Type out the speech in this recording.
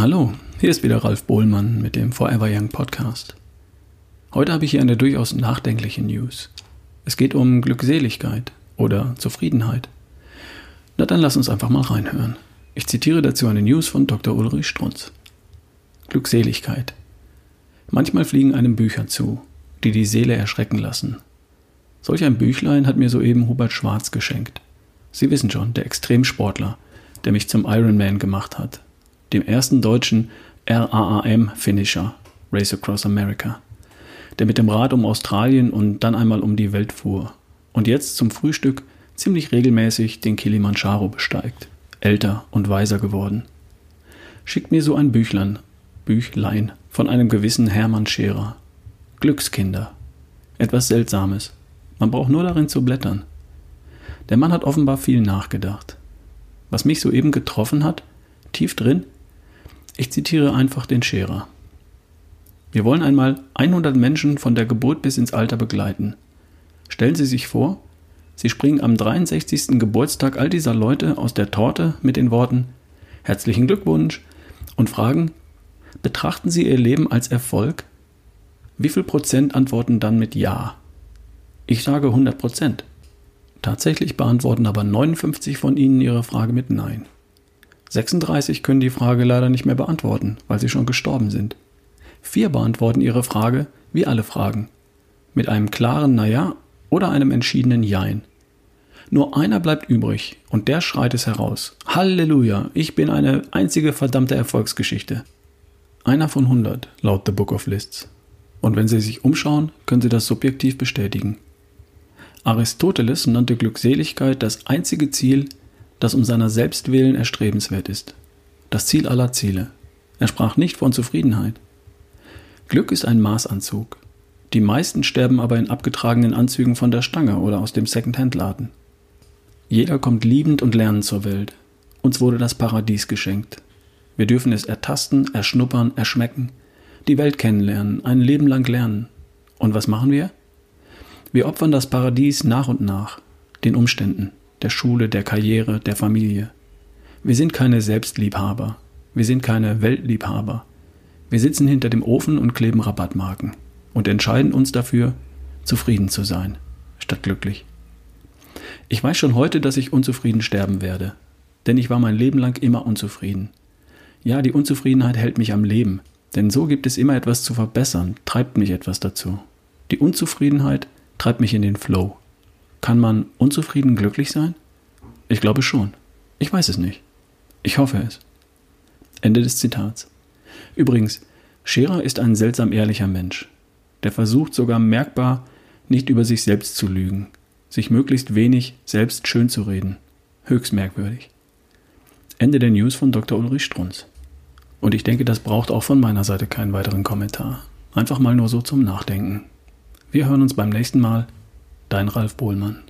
Hallo, hier ist wieder Ralf Bohlmann mit dem Forever Young Podcast. Heute habe ich hier eine durchaus nachdenkliche News. Es geht um Glückseligkeit oder Zufriedenheit. Na dann lass uns einfach mal reinhören. Ich zitiere dazu eine News von Dr. Ulrich Strunz. Glückseligkeit. Manchmal fliegen einem Bücher zu, die die Seele erschrecken lassen. Solch ein Büchlein hat mir soeben Hubert Schwarz geschenkt. Sie wissen schon, der Extremsportler, der mich zum Ironman gemacht hat, dem ersten deutschen RAAM-Finisher, Race Across America, der mit dem Rad um Australien und dann einmal um die Welt fuhr und jetzt zum Frühstück ziemlich regelmäßig den Kilimanjaro besteigt, älter und weiser geworden. Schickt mir so ein Büchlein, Büchlein von einem gewissen Hermann Scherer. Glückskinder. Etwas Seltsames. Man braucht nur darin zu blättern. Der Mann hat offenbar viel nachgedacht. Was mich soeben getroffen hat, tief drin, ich zitiere einfach den Scherer. Wir wollen einmal 100 Menschen von der Geburt bis ins Alter begleiten. Stellen Sie sich vor, Sie springen am 63. Geburtstag all dieser Leute aus der Torte mit den Worten Herzlichen Glückwunsch und fragen, betrachten Sie Ihr Leben als Erfolg? Wie viel Prozent antworten dann mit Ja? Ich sage 100 Prozent. Tatsächlich beantworten aber 59 von Ihnen Ihre Frage mit Nein. 36 können die Frage leider nicht mehr beantworten, weil sie schon gestorben sind. Vier beantworten ihre Frage, wie alle Fragen, mit einem klaren Naja oder einem entschiedenen Jein. Nur einer bleibt übrig und der schreit es heraus. Halleluja, ich bin eine einzige verdammte Erfolgsgeschichte. Einer von 100, laut The Book of Lists. Und wenn Sie sich umschauen, können Sie das subjektiv bestätigen. Aristoteles nannte Glückseligkeit das einzige Ziel, das um seiner selbst willen erstrebenswert ist. Das Ziel aller Ziele. Er sprach nicht von Zufriedenheit. Glück ist ein Maßanzug. Die meisten sterben aber in abgetragenen Anzügen von der Stange oder aus dem Secondhand-Laden. Jeder kommt liebend und lernend zur Welt. Uns wurde das Paradies geschenkt. Wir dürfen es ertasten, erschnuppern, erschmecken, die Welt kennenlernen, ein Leben lang lernen. Und was machen wir? Wir opfern das Paradies nach und nach, den Umständen, der Schule, der Karriere, der Familie. Wir sind keine Selbstliebhaber. Wir sind keine Weltliebhaber. Wir sitzen hinter dem Ofen und kleben Rabattmarken und entscheiden uns dafür, zufrieden zu sein, statt glücklich. Ich weiß schon heute, dass ich unzufrieden sterben werde, denn ich war mein Leben lang immer unzufrieden. Ja, die Unzufriedenheit hält mich am Leben, denn so gibt es immer etwas zu verbessern, treibt mich etwas dazu. Die Unzufriedenheit treibt mich in den Flow. Kann man unzufrieden glücklich sein? Ich glaube schon. Ich weiß es nicht. Ich hoffe es. Ende des Zitats. Übrigens, Scherer ist ein seltsam ehrlicher Mensch. Der versucht sogar merkbar, nicht über sich selbst zu lügen, sich möglichst wenig selbst schön zu reden. Höchst merkwürdig. Ende der News von Dr. Ulrich Strunz. Und ich denke, das braucht auch von meiner Seite keinen weiteren Kommentar. Einfach mal nur so zum Nachdenken. Wir hören uns beim nächsten Mal. Dein Ralf Bohlmann.